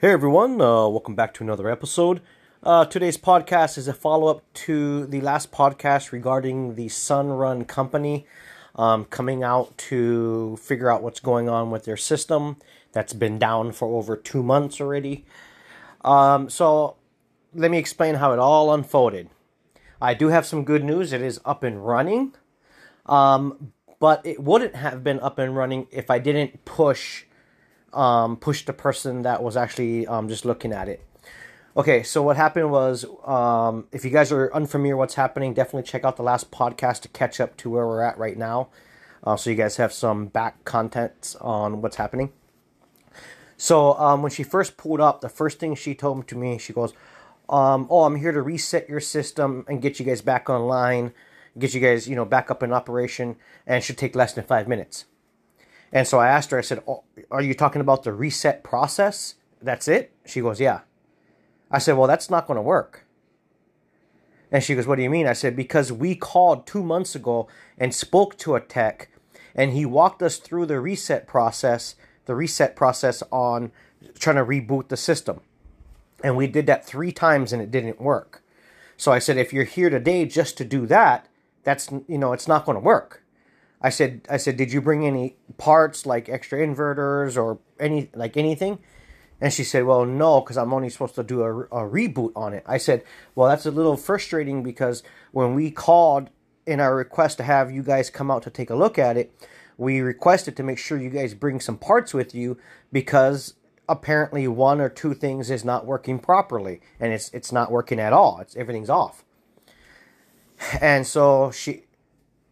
Hey everyone, uh, welcome back to another episode. Uh, today's podcast is a follow up to the last podcast regarding the Sunrun company um, coming out to figure out what's going on with their system that's been down for over two months already. Um, so, let me explain how it all unfolded. I do have some good news, it is up and running, um, but it wouldn't have been up and running if I didn't push um, push the person that was actually um, just looking at it. Okay, so what happened was, um, if you guys are unfamiliar what's happening, definitely check out the last podcast to catch up to where we're at right now, uh, so you guys have some back content on what's happening. So um, when she first pulled up, the first thing she told to me, she goes, um, "Oh, I'm here to reset your system and get you guys back online, get you guys, you know, back up in operation, and should take less than five minutes." And so I asked her, I said, oh, Are you talking about the reset process? That's it? She goes, Yeah. I said, Well, that's not going to work. And she goes, What do you mean? I said, Because we called two months ago and spoke to a tech, and he walked us through the reset process, the reset process on trying to reboot the system. And we did that three times and it didn't work. So I said, If you're here today just to do that, that's, you know, it's not going to work. I said, I said, did you bring any parts like extra inverters or any like anything? And she said, well, no, because I'm only supposed to do a, a reboot on it. I said, well, that's a little frustrating because when we called in our request to have you guys come out to take a look at it, we requested to make sure you guys bring some parts with you because apparently one or two things is not working properly and it's it's not working at all. It's everything's off. And so she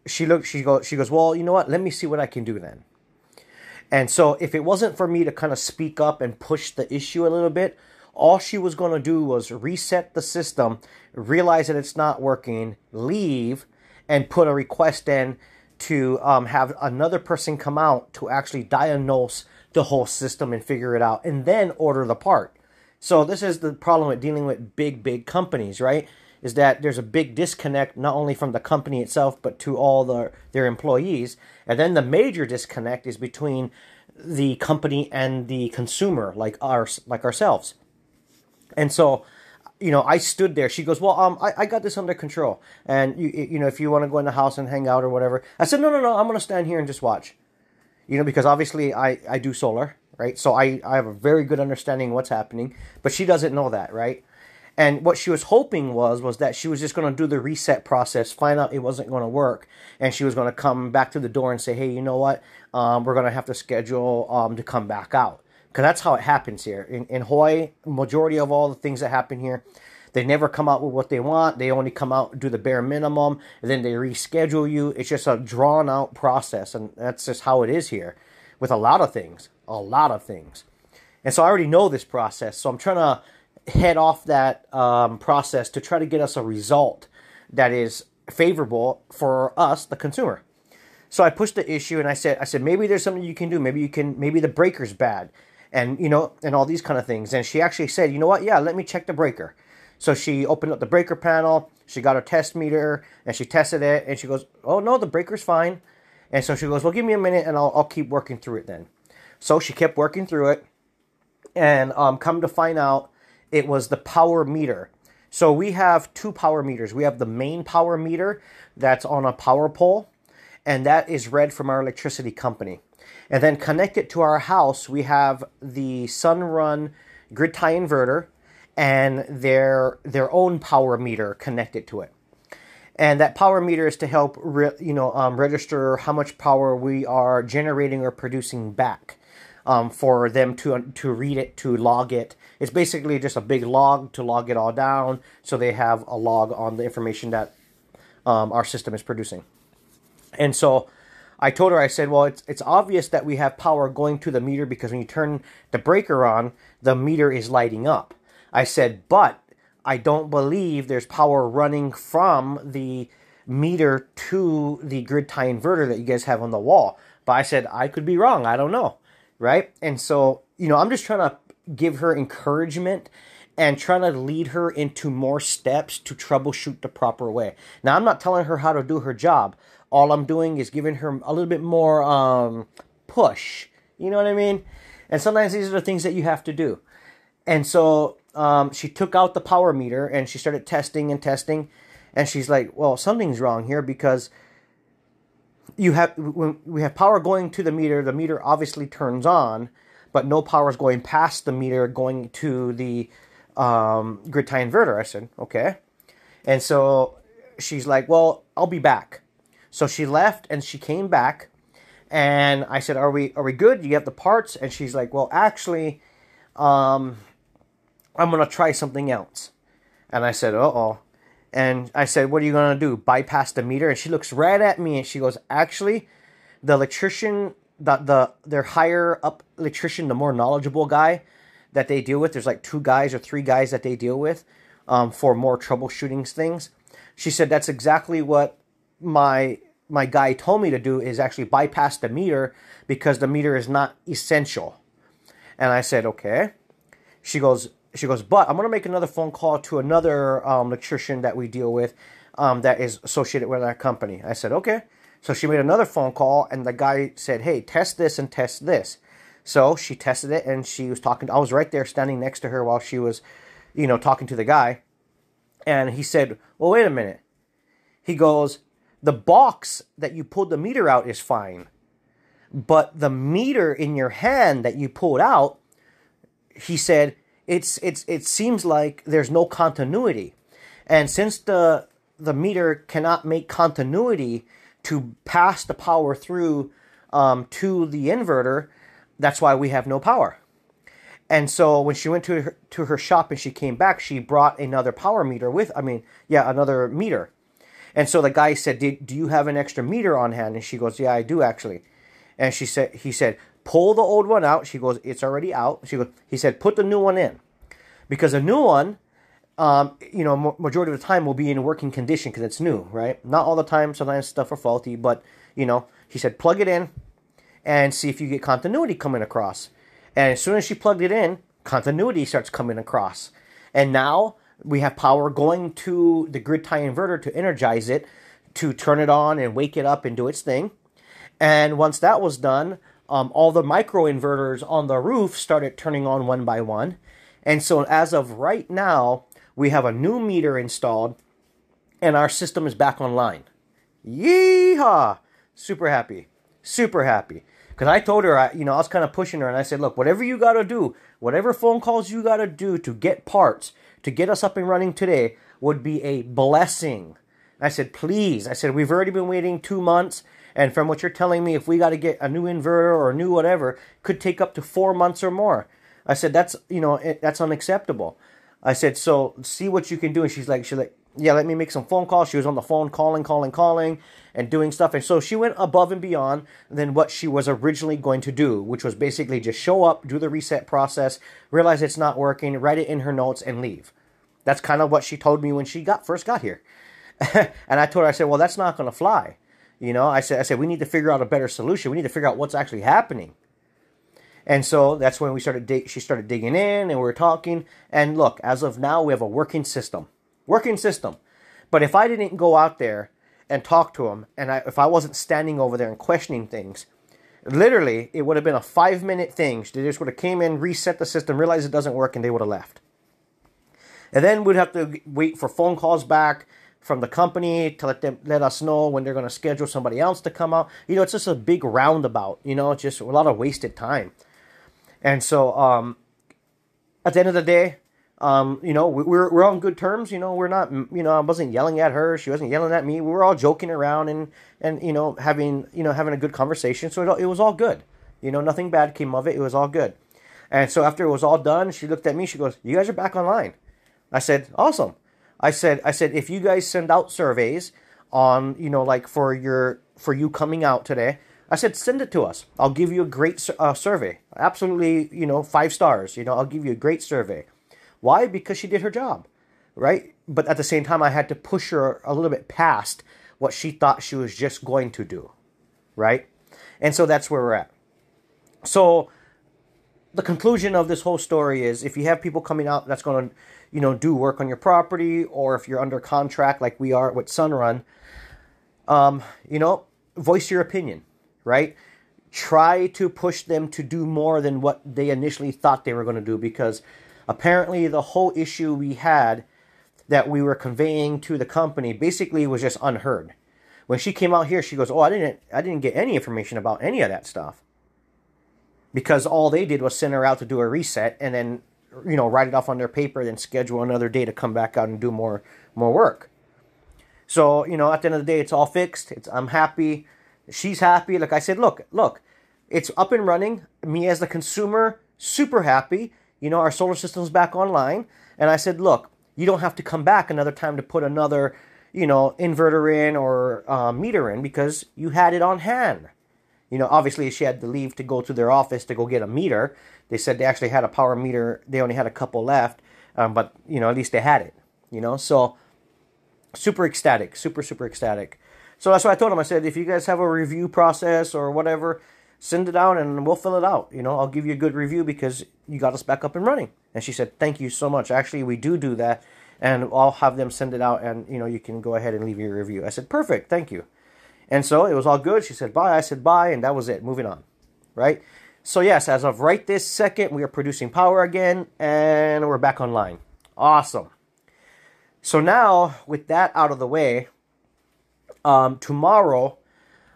she looked she goes she goes well you know what? Let me see what i can do then. And so if it wasn't for me to kind of speak up and push the issue a little bit all she was going to do was reset the system realize that it's not working leave and put a request in to um, have another person come out to actually diagnose the whole system and figure it out and then order the part. So this is the problem with dealing with big big companies right is that there's a big disconnect not only from the company itself but to all the, their employees. And then the major disconnect is between the company and the consumer like ours like ourselves. And so you know i stood there. She goes well um i, I got this under control. And you you know if you want to go in the house and hang out or whatever. I said no no no i'm going to stand here and just watch. You know because obviously i i do solar right? So i i have a very good understanding what's happening. But she doesn't know that right and what she was hoping was was that she was just going to do the reset process, find out it wasn't going to work, and she was going to come back to the door and say, "Hey, you know what? Um, we're going to have to schedule um, to come back out." Because that's how it happens here in in Hawaii. Majority of all the things that happen here, they never come out with what they want. They only come out do the bare minimum, and then they reschedule you. It's just a drawn out process, and that's just how it is here with a lot of things, a lot of things. And so I already know this process, so I'm trying to head off that um, process to try to get us a result that is favorable for us, the consumer. So I pushed the issue and I said, I said maybe there's something you can do. Maybe you can. Maybe the breaker's bad, and you know, and all these kind of things. And she actually said, you know what? Yeah, let me check the breaker. So she opened up the breaker panel. She got her test meter and she tested it. And she goes, oh no, the breaker's fine. And so she goes, well, give me a minute and I'll, I'll keep working through it then. So she kept working through it, and um, come to find out it was the power meter. So we have two power meters. We have the main power meter that's on a power pole, and that is read from our electricity company. And then connected to our house, we have the Sunrun grid tie inverter and their their own power meter connected to it. And that power meter is to help, re, you know, um, register how much power we are generating or producing back um, for them to to read it, to log it. It's basically just a big log to log it all down, so they have a log on the information that um, our system is producing. And so I told her, I said, well, it's it's obvious that we have power going to the meter because when you turn the breaker on, the meter is lighting up. I said, but I don't believe there's power running from the meter to the grid tie inverter that you guys have on the wall. But I said, I could be wrong. I don't know right? And so, you know, I'm just trying to give her encouragement and trying to lead her into more steps to troubleshoot the proper way. Now, I'm not telling her how to do her job. All I'm doing is giving her a little bit more um, push. You know what I mean? And sometimes these are the things that you have to do. And so um, she took out the power meter and she started testing and testing. And she's like, well, something's wrong here because you have when we have power going to the meter, the meter obviously turns on, but no power is going past the meter going to the um, grid tie inverter. I said, okay. And so she's like, well, I'll be back. So she left and she came back and I said, "Are we are we good? You have the parts?" And she's like, "Well, actually, um, I'm gonna try something else." And I said, "Uh oh." And I said, "What are you gonna do? Bypass the meter?" And she looks right at me and she goes, "Actually, the electrician, the the their higher up electrician, the more knowledgeable guy that they deal with. There's like two guys or three guys that they deal with um, for more troubleshooting things." She said, "That's exactly what my my guy told me to do is actually bypass the meter because the meter is not essential. And I said, okay. She goes, she goes, but I'm gonna make another phone call to another um, electrician that we deal with um, that is associated with our company. I said, okay. So she made another phone call, and the guy said, hey, test this and test this. So she tested it, and she was talking. I was right there, standing next to her while she was, you know, talking to the guy. And he said, well, wait a minute. He goes, the box that you pulled the meter out is fine. But the meter in your hand that you pulled out, he said, it's it's it seems like there's no continuity. And since the the meter cannot make continuity to pass the power through um, to the inverter, that's why we have no power. And so when she went to her, to her shop and she came back, she brought another power meter with, I mean, yeah, another meter. And so the guy said, "Do you have an extra meter on hand?" And she goes, "Yeah, I do actually." And she said, "He said, pull the old one out." She goes, "It's already out." She goes, "He said, put the new one in, because a new one, um, you know, majority of the time will be in working condition because it's new, right? Not all the time. Sometimes stuff are faulty, but you know, he said, plug it in, and see if you get continuity coming across. And as soon as she plugged it in, continuity starts coming across. And now we have power going to the grid tie inverter to energize it, to turn it on and wake it up and do its thing. And once that was done, um, all the micro inverters on the roof started turning on one by one. And so, as of right now, we have a new meter installed and our system is back online. Yeehaw! Super happy. Super happy. Because I told her, I, you know, I was kind of pushing her and I said, look, whatever you got to do, whatever phone calls you got to do to get parts, to get us up and running today would be a blessing. I said, please. I said, we've already been waiting two months. And from what you're telling me, if we got to get a new inverter or a new whatever, could take up to four months or more. I said, that's, you know, eh, that's unacceptable. I said, so see what you can do. And she's like, she's like, yeah, let me make some phone calls. She was on the phone calling, calling, calling, and doing stuff. And so she went above and beyond than what she was originally going to do, which was basically just show up, do the reset process, realize it's not working, write it in her notes, and leave. That's kind of what she told me when she got first got here. and I told her, I said, well, that's not going to fly. You know, I said, I said, we need to figure out a better solution. We need to figure out what's actually happening. And so that's when we started. Dig- she started digging in, and we were talking. And look, as of now, we have a working system working system. But if I didn't go out there and talk to them, and I, if I wasn't standing over there and questioning things, literally, it would have been a five minute thing. They just would have came in, reset the system, realized it doesn't work, and they would have left. And then we'd have to wait for phone calls back from the company to let them let us know when they're going to schedule somebody else to come out. You know, it's just a big roundabout. You know, it's just a lot of wasted time. And so, um, at the end of the day, um, you know, we're we're on good terms. You know, we're not. You know, I wasn't yelling at her. She wasn't yelling at me. We were all joking around and and you know having you know having a good conversation. So it, it was all good. You know, nothing bad came of it. It was all good. And so after it was all done, she looked at me. She goes, "You guys are back online." I said, "Awesome." I said, "I said if you guys send out surveys on you know like for your for you coming out today." I said, send it to us. I'll give you a great uh, survey. Absolutely, you know, five stars. You know, I'll give you a great survey. Why? Because she did her job, right? But at the same time, I had to push her a little bit past what she thought she was just going to do, right? And so that's where we're at. So the conclusion of this whole story is if you have people coming out that's going to, you know, do work on your property, or if you're under contract like we are with Sunrun, um, you know, voice your opinion, right? Try to push them to do more than what they initially thought they were going to do because Apparently, the whole issue we had that we were conveying to the company basically was just unheard. When she came out here, she goes, "Oh, I didn't, I didn't get any information about any of that stuff." Because all they did was send her out to do a reset and then, you know, write it off on their paper, then schedule another day to come back out and do more, more work. So, you know, at the end of the day, it's all fixed. It's, I'm happy. She's happy. Like I said, look, look, it's up and running. Me as the consumer, super happy. You know, our solar system's back online. And I said, look, you don't have to come back another time to put another, you know, inverter in or uh, meter in because you had it on hand. You know, obviously she had to leave to go to their office to go get a meter. They said they actually had a power meter. They only had a couple left, um, but you know, at least they had it. You know, so super ecstatic, super super ecstatic. So that's why I told him. I said, if you guys have a review process or whatever, send it out and we'll fill it out. You know, I'll give you a good review because you got us back up and running. And she said, thank you so much. Actually, we do do that, and I'll have them send it out, and you know, you can go ahead and leave your review. I said, perfect, thank you. And so it was all good. She said bye. I said bye, and that was it. Moving on, right? So yes, as of right this second, we are producing power again, and we're back online. Awesome. So now, with that out of the way, um, tomorrow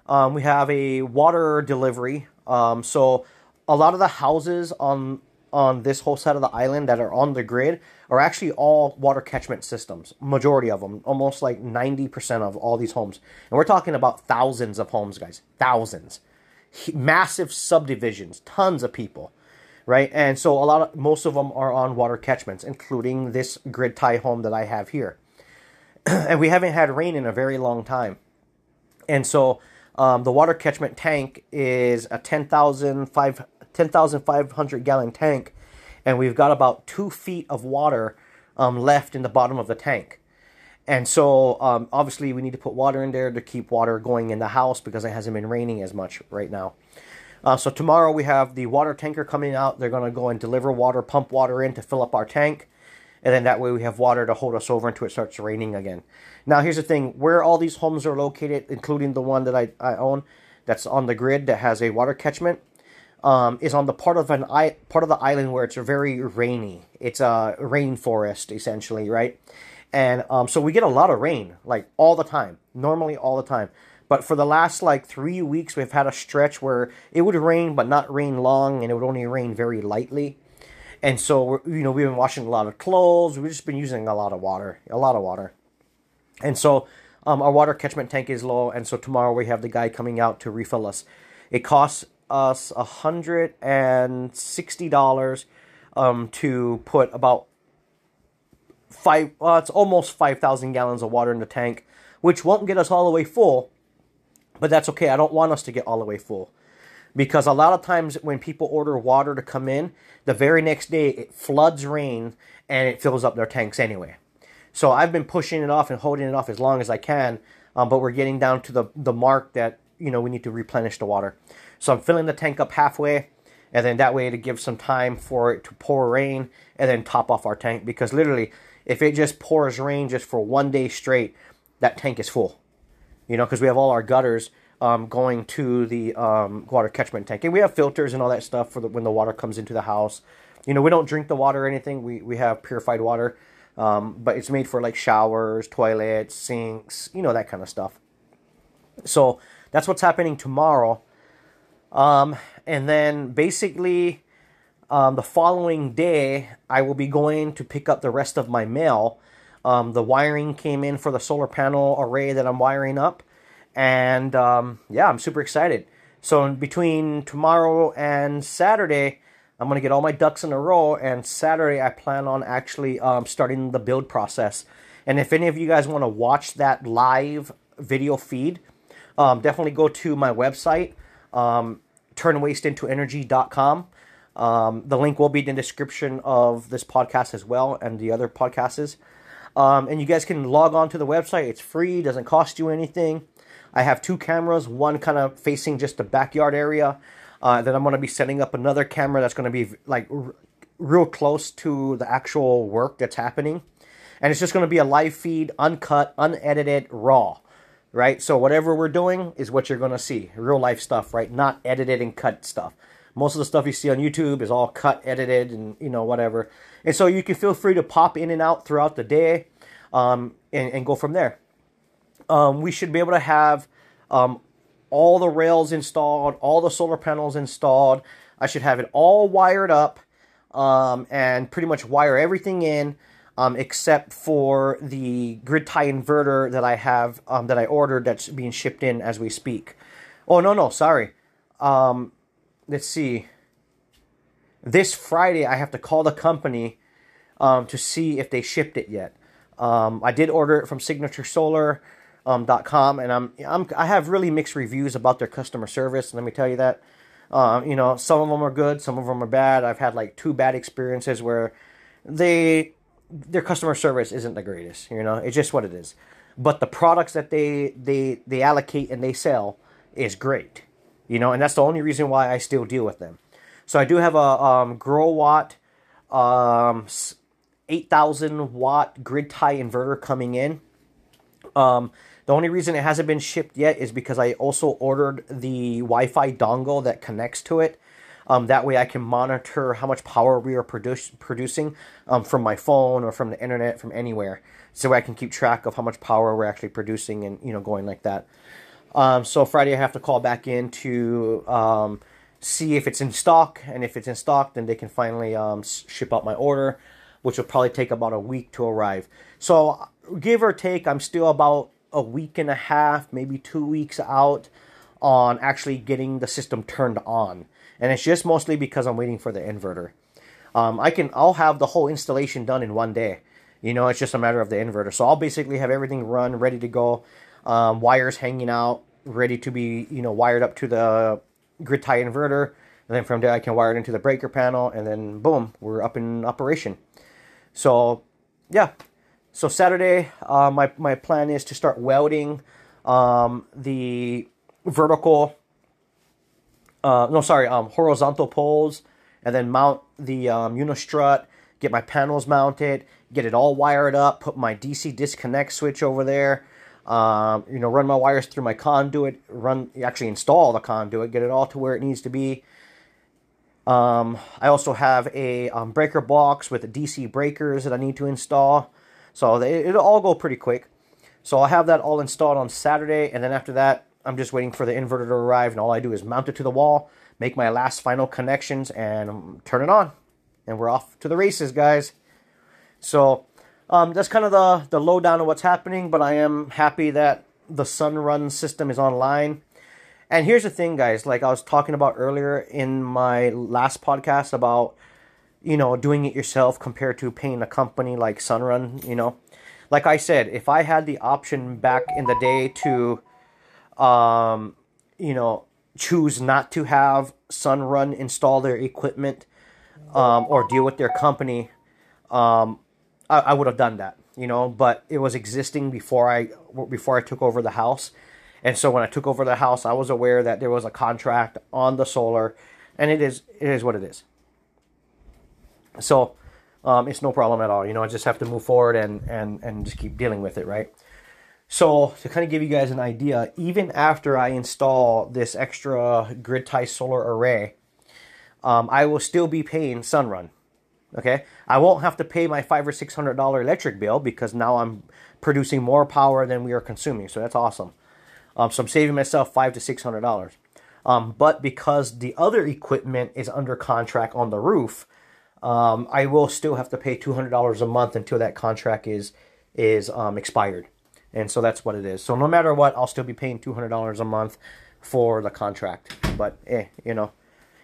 um, we have a water delivery. Um, so a lot of the houses on on this whole side of the island that are on the grid are actually all water catchment systems. Majority of them, almost like ninety percent of all these homes, and we're talking about thousands of homes, guys, thousands, massive subdivisions, tons of people, right? And so a lot of most of them are on water catchments, including this grid tie home that I have here. and we haven't had rain in a very long time. And so um, the water catchment tank is a 10,500 10, gallon tank, and we've got about two feet of water um, left in the bottom of the tank. And so, um, obviously, we need to put water in there to keep water going in the house because it hasn't been raining as much right now. Uh, so, tomorrow we have the water tanker coming out. They're going to go and deliver water, pump water in to fill up our tank and then that way we have water to hold us over until it starts raining again. Now, here's the thing where all these homes are located, including the one that I, I own that's on the grid that has a water catchment. Um, is on the part of an I, part of the island where it's very rainy. It's a rainforest essentially, right? And um, so we get a lot of rain, like all the time, normally all the time. But for the last like three weeks, we've had a stretch where it would rain, but not rain long, and it would only rain very lightly. And so, you know, we've been washing a lot of clothes. We've just been using a lot of water, a lot of water. And so, um, our water catchment tank is low. And so, tomorrow we have the guy coming out to refill us. It costs us a $160 um, to put about five, uh, it's almost 5,000 gallons of water in the tank, which won't get us all the way full. But that's okay. I don't want us to get all the way full because a lot of times when people order water to come in, the very next day it floods rain and it fills up their tanks anyway. So I've been pushing it off and holding it off as long as I can, um, but we're getting down to the the mark that you know we need to replenish the water. So I'm filling the tank up halfway, and then that way to give some time for it to pour rain and then top off our tank because literally if it just pours rain just for one day straight, that tank is full. You know, because we have all our gutters um, going to the um, water catchment tank. And we have filters and all that stuff for the, when the water comes into the house. You know, we don't drink the water or anything. We, we have purified water, um, but it's made for like showers, toilets, sinks, you know, that kind of stuff. So that's what's happening tomorrow. Um, and then basically, um, the following day, I will be going to pick up the rest of my mail. Um, the wiring came in for the solar panel array that I'm wiring up and um, yeah, I'm super excited. So between tomorrow and Saturday, I'm gonna get all my ducks in a row. And Saturday, I plan on actually um, starting the build process. And if any of you guys want to watch that live video feed, um, definitely go to my website, um, turnwasteintoenergy.com. Um, the link will be in the description of this podcast as well and the other podcasts. Um, and you guys can log on to the website. It's free, doesn't cost you anything. I have two cameras, one kind of facing just the backyard area. Uh, then I'm going to be setting up another camera that's going to be like r- real close to the actual work that's happening. And it's just going to be a live feed, uncut, unedited, raw, right? So whatever we're doing is what you're going to see. Real life stuff, right? Not edited and cut stuff. Most of the stuff you see on YouTube is all cut, edited, and you know whatever. And so you can feel free to pop in and out throughout the day, um, and, and go from there. Um, we should be able to have um, all the rails installed, all the solar panels installed. I should have it all wired up um, and pretty much wire everything in um, except for the grid tie inverter that I have um, that I ordered that's being shipped in as we speak. Oh no no sorry. Um, let's see. This Friday I have to call the company to see if they shipped it yet. Um, I did order it from Signature Solar. Um, .com and I'm, I'm I have really mixed reviews about their customer service. Let me tell you that. Uh, you know, some of them are good, some of them are bad. I've had like two bad experiences where they their customer service isn't the greatest. You know, it's just what it is. But the products that they they they allocate and they sell is great. You know, and that's the only reason why I still deal with them. So I do have a um, Growatt um, 8,000 watt grid tie inverter coming in. Um, the only reason it hasn't been shipped yet is because I also ordered the Wi-Fi dongle that connects to it. Um, that way I can monitor how much power we are producing um, from my phone or from the internet, from anywhere. So I can keep track of how much power we're actually producing and, you know, going like that. Um, so Friday I have to call back in to um, see if it's in stock. And if it's in stock, then they can finally um, ship out my order, which will probably take about a week to arrive. So give or take, I'm still about a week and a half, maybe two weeks out on actually getting the system turned on. And it's just mostly because I'm waiting for the inverter. Um, I can, I'll have the whole installation done in one day. You know, it's just a matter of the inverter. So I'll basically have everything run, ready to go. Um, wires hanging out, ready to be, you know, wired up to the grid tie inverter. And then from there I can wire it into the breaker panel and then boom, we're up in operation. So yeah, so Saturday, uh, my, my plan is to start welding um, the vertical, uh, no, sorry, um, horizontal poles, and then mount the um, unistrut, get my panels mounted, get it all wired up, put my DC disconnect switch over there, um, you know, run my wires through my conduit, run, actually install the conduit, get it all to where it needs to be. Um, I also have a um, breaker box with DC breakers that I need to install. So it'll all go pretty quick. So I'll have that all installed on Saturday, and then after that, I'm just waiting for the inverter to arrive, and all I do is mount it to the wall, make my last final connections, and turn it on. And we're off to the races, guys. So um, that's kind of the, the lowdown of what's happening, but I am happy that the Sunrun system is online. And here's the thing, guys, like I was talking about earlier in my last podcast about you know, doing it yourself compared to paying a company like Sunrun, you know. Like I said, if I had the option back in the day to, um, you know, choose not to have Sunrun install their equipment um, or deal with their company, um, I, I would have done that, you know. But it was existing before I before I took over the house, and so when I took over the house, I was aware that there was a contract on the solar, and it is it is what it is. So um, it's no problem at all. You know, I just have to move forward and, and, and just keep dealing with it, right? So to kind of give you guys an idea, even after I install this extra grid tie solar array, um, I will still be paying Sunrun. Okay, I won't have to pay my five or six hundred dollar electric bill because now I'm producing more power than we are consuming. So that's awesome. Um, so I'm saving myself five to six hundred dollars. Um, but because the other equipment is under contract on the roof, um, I will still have to pay two hundred dollars a month until that contract is is um, expired, and so that's what it is. So no matter what, I'll still be paying two hundred dollars a month for the contract. But eh, you know,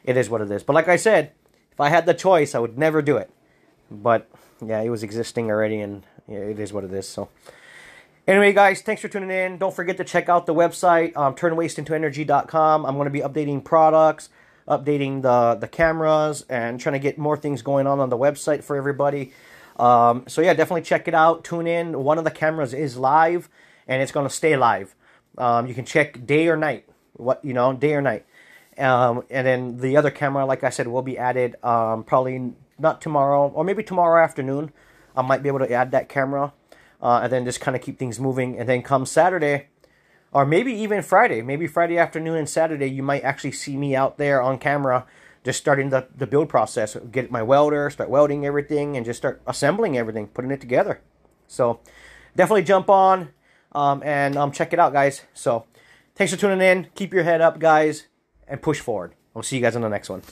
it is what it is. But like I said, if I had the choice, I would never do it. But yeah, it was existing already, and it is what it is. So. Anyway, guys, thanks for tuning in. Don't forget to check out the website, um, turnwasteintoenergy.com. I'm going to be updating products, updating the, the cameras and trying to get more things going on on the website for everybody. Um, so yeah, definitely check it out. Tune in. One of the cameras is live and it's going to stay live. Um, you can check day or night, what you know, day or night. Um, and then the other camera, like I said, will be added um, probably not tomorrow or maybe tomorrow afternoon. I might be able to add that camera uh, and then just kind of keep things moving. And then come Saturday, or maybe even Friday, maybe Friday afternoon and Saturday, you might actually see me out there on camera just starting the, the build process. Get my welder, start welding everything, and just start assembling everything, putting it together. So definitely jump on um, and um, check it out, guys. So thanks for tuning in. Keep your head up, guys, and push forward. We'll see you guys on the next one.